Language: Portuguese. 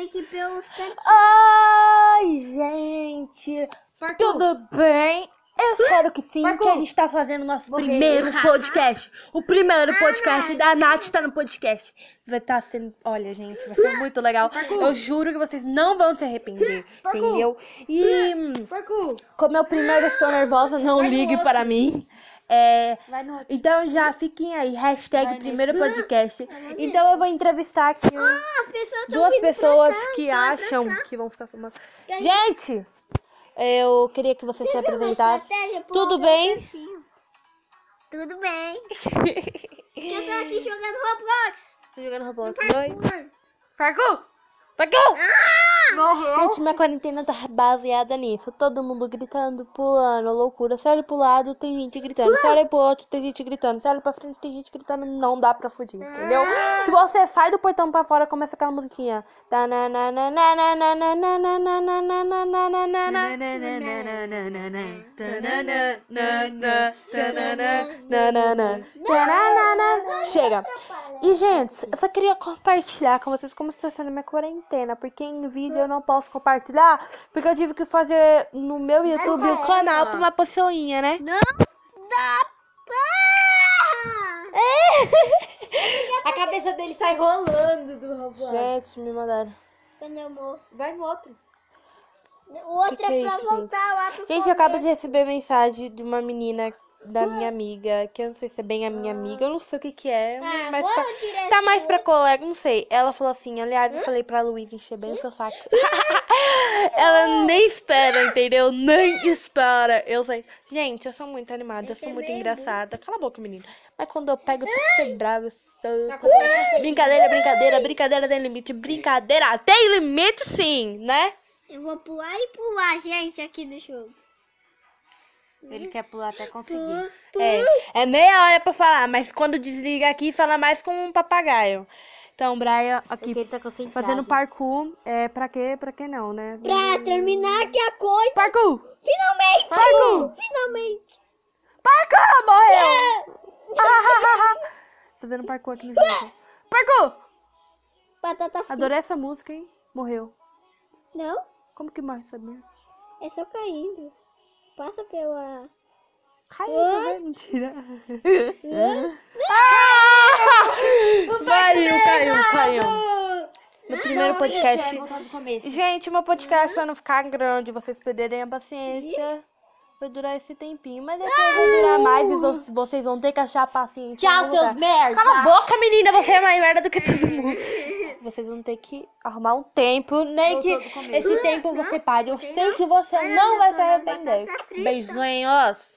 tem que ir pelos cantinhos. Ai, gente. Tudo bem? Eu espero que sim, Parkour. que a gente tá fazendo o nosso primeiro podcast. O primeiro podcast da Nath tá no podcast. Vai estar sendo. Olha, gente, vai ser muito legal. Eu juro que vocês não vão se arrepender. Entendeu? E como é o primeiro, eu estou nervosa, não ligue para mim. É, então já fiquem aí, hashtag primeiro podcast. Então eu vou entrevistar aqui um- As pessoas tão duas pessoas cá, que acham que vão ficar famosas. Gente, eu queria que você se apresentasse. Tudo bem? cantinho? Tudo bem. Eu tô aqui jogando Roblox. Tô jogando Roblox. Oi. Parkour. Parkour! Parkour! Morreu. Gente, minha quarentena tá baseada nisso. Todo mundo gritando, pulando, loucura. Se olha pro lado, tem gente gritando. Se olha pro outro, tem gente gritando. Se olha pra frente, tem gente gritando. Não dá pra fugir, entendeu? Se você sai do portão pra fora, começa aquela musiquinha. Chega. E, gente, eu só queria compartilhar com vocês como está sendo minha quarentena. Porque em vídeo eu não posso compartilhar. Porque eu tive que fazer no meu YouTube o canal pra uma pessoinha, né? Não dá pra... A cabeça dele sai rolando do Roblox. Gente, me mandaram. Vai no outro. O outro Que que é é pra isso, voltar lá pro Gente, eu acabo de começo. receber mensagem de uma menina da minha amiga, que eu não sei se é bem a minha amiga, eu não sei o que que é, Ah, mas tá, tá mais pra colega, não sei. Ela falou assim, aliás, eu falei pra Luísa encher bem o seu saco. Ela nem espera, entendeu? Nem espera. Eu sei. Gente, eu sou muito animada, eu sou muito engraçada. Cala a boca, menina. Mas quando eu pego pra ser brava, eu sou... Brincadeira, brincadeira, brincadeira tem limite. Brincadeira tem limite sim, né? Eu vou pular e pular, gente, aqui no jogo. Ele quer pular até conseguir. É, é meia hora pra falar, mas quando desliga aqui, fala mais com um papagaio. Então, Brian, aqui, ele tá fazendo parkour, é pra quê? Pra que não, né? Pra terminar aqui a coisa. Parkour! Finalmente! Parkour! Finalmente! Parkour, morreu! fazendo parkour aqui no jogo. Parkour! Batata frita. Adorei essa música, hein? Morreu. Não, Como que morre, sabia? é só caindo. Passa pela... Caiu, Ah. né? Mentira. Caiu, caiu, caiu. No primeiro podcast. Gente, meu podcast pra não ficar grande, vocês perderem a paciência. Vai durar esse tempinho, mas depois vai durar mais e vo- vocês vão ter que achar paciência. Tchau, seus merda. Cala a boca, menina, você é mais merda do que todo mundo. Vocês vão ter que arrumar um tempo, nem Voltou que esse tempo você pare. Eu sei que você não vai se arrepender. Beijinhos.